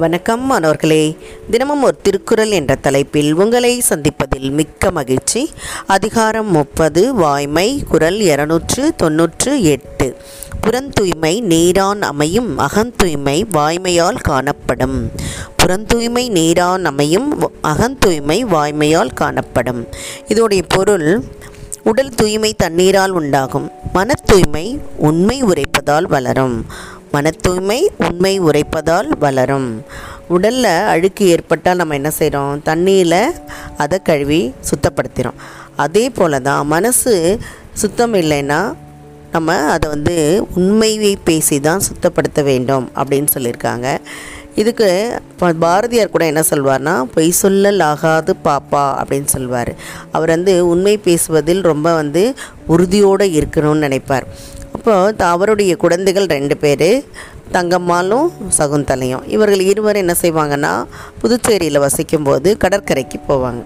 வணக்கம் மாணவர்களே. தினமும் ஒரு திருக்குறள் என்ற தலைப்பில் உங்களை சந்திப்பதில் மிக்க மகிழ்ச்சி. அதிகாரம் முப்பது வாய்மை குரல் இருநூற்று தொன்னூற்று எட்டு. புறந்தூய்மை நீரான் அமையும் அகந்தூய்மை வாய்மையால் காணப்படும். புறந்தூய்மை நீரான் அமையும் அகந்தூய்மை வாய்மையால் காணப்படும். இதோடைய பொருள் உடல் தூய்மை தண்ணீரால் உண்டாகும். மன தூய்மை உண்மை உரைப்பதால் வளரும். மன தூய்மை உண்மை உரைப்பதால் வளரும். உடலில் அழுக்கு ஏற்பட்டால் நம்ம என்ன செய்கிறோம் தண்ணியில் அதை கழுவி சுத்தப்படுத்துகிறோம் அதே போல் தான் மனசு சுத்தம் இல்லைன்னா நம்ம அதை வந்து உண்மையை பேசி தான் சுத்தப்படுத்த வேண்டும் அப்படின்னு சொல்லியிருக்காங்க. இதுக்கு பாரதியார் கூட என்ன சொல்வார்னா பொய் சொல்லல் ஆகாது பாப்பா அப்படின்னு சொல்வார். அவர் வந்து உண்மை பேசுவதில் ரொம்ப வந்து உறுதியோடு இருக்கணும்னு நினைப்பார். அப்போ அவருடைய குழந்தைகள் ரெண்டு பேர் தங்கம்மாளும் சகுந்தலையும். இவர்கள் இருவர் என்ன செய்வாங்கன்னா புதுச்சேரியில் வசிக்கும்போது கடற்கரைக்கு போவாங்க.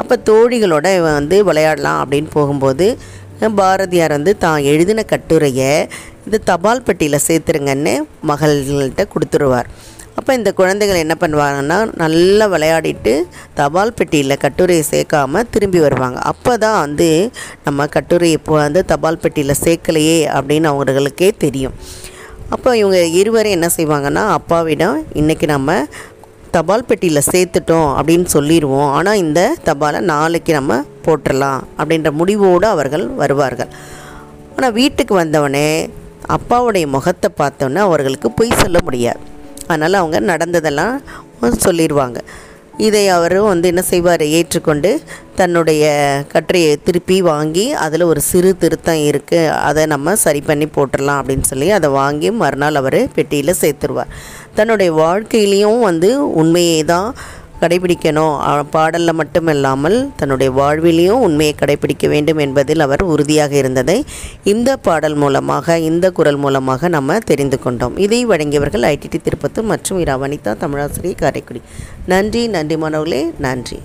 அப்போ தோழிகளோட இவன் வந்து விளையாடலாம் அப்படின்னு போகும்போது பாரதியார் வந்து தான் எழுதின கட்டுரையை இந்த தபால் பெட்டியில் சேர்த்துருங்கன்னு மகள்கள்கிட்ட கொடுத்துருவார். அப்போ இந்த குழந்தைகள் என்ன பண்ணுவாங்கன்னா நல்லா விளையாடிட்டு தபால் பெட்டியில் கட்டுரையை சேர்க்காம திரும்பி வருவாங்க. அப்போ தான் வந்து நம்ம கட்டுரையை இப்போ வந்து தபால் பெட்டியில் சேர்க்கலையே அப்படின்னு அவங்களுக்கே தெரியும். அப்போ இவங்க இருவரும் என்ன செய்வாங்கன்னா அப்பாவிடம் இன்றைக்கி நம்ம தபால் பெட்டியில் சேர்த்துட்டோம் அப்படின்னு சொல்லிடுவோம். ஆனால் இந்த தபாலை நாளைக்கு நம்ம போட்டுடலாம் அப்படின்ற முடிவோடு அவர்கள் வருவார்கள். ஆனால் வீட்டுக்கு வந்தவொடனே அப்பாவுடைய முகத்தை பார்த்தோன்னே அவர்களுக்கு பொய் சொல்ல முடியாது. அதனால் அவங்க நடந்ததெல்லாம் சொல்லிடுவாங்க இதை அவரும் வந்து என்ன செய்வார்? ஏற்றுக்கொண்டு தன்னுடைய கட்டுரையை திருப்பி வாங்கி அதில் ஒரு சிறு திருத்தம் இருக்குது அதை நம்ம சரி பண்ணி போட்டுடலாம் அப்படின்னு சொல்லி அதை வாங்கி மறுநாள் அவர் பெட்டியில் சேர்த்துருவார். தன்னுடைய வாழ்க்கையிலையும் வந்து உண்மையை தான் கடைபிடிக்கணும். பாடலில் மட்டுமில்லாமல் தன்னுடைய வாழ்விலையும் உண்மையை கடைபிடிக்க வேண்டும் என்பதில் அவர் உறுதியாக இருந்ததை இந்த பாடல் மூலமாக இந்த குரல் மூலமாக நம்ம தெரிந்து கொண்டோம். இதை வழங்கியவர்கள் ஐடிடி திருப்பத்தூர் மற்றும் இரா வனிதா தமிழாசிரியர் காரைக்குடி. நன்றி நன்றி மாணவர்களே நன்றி.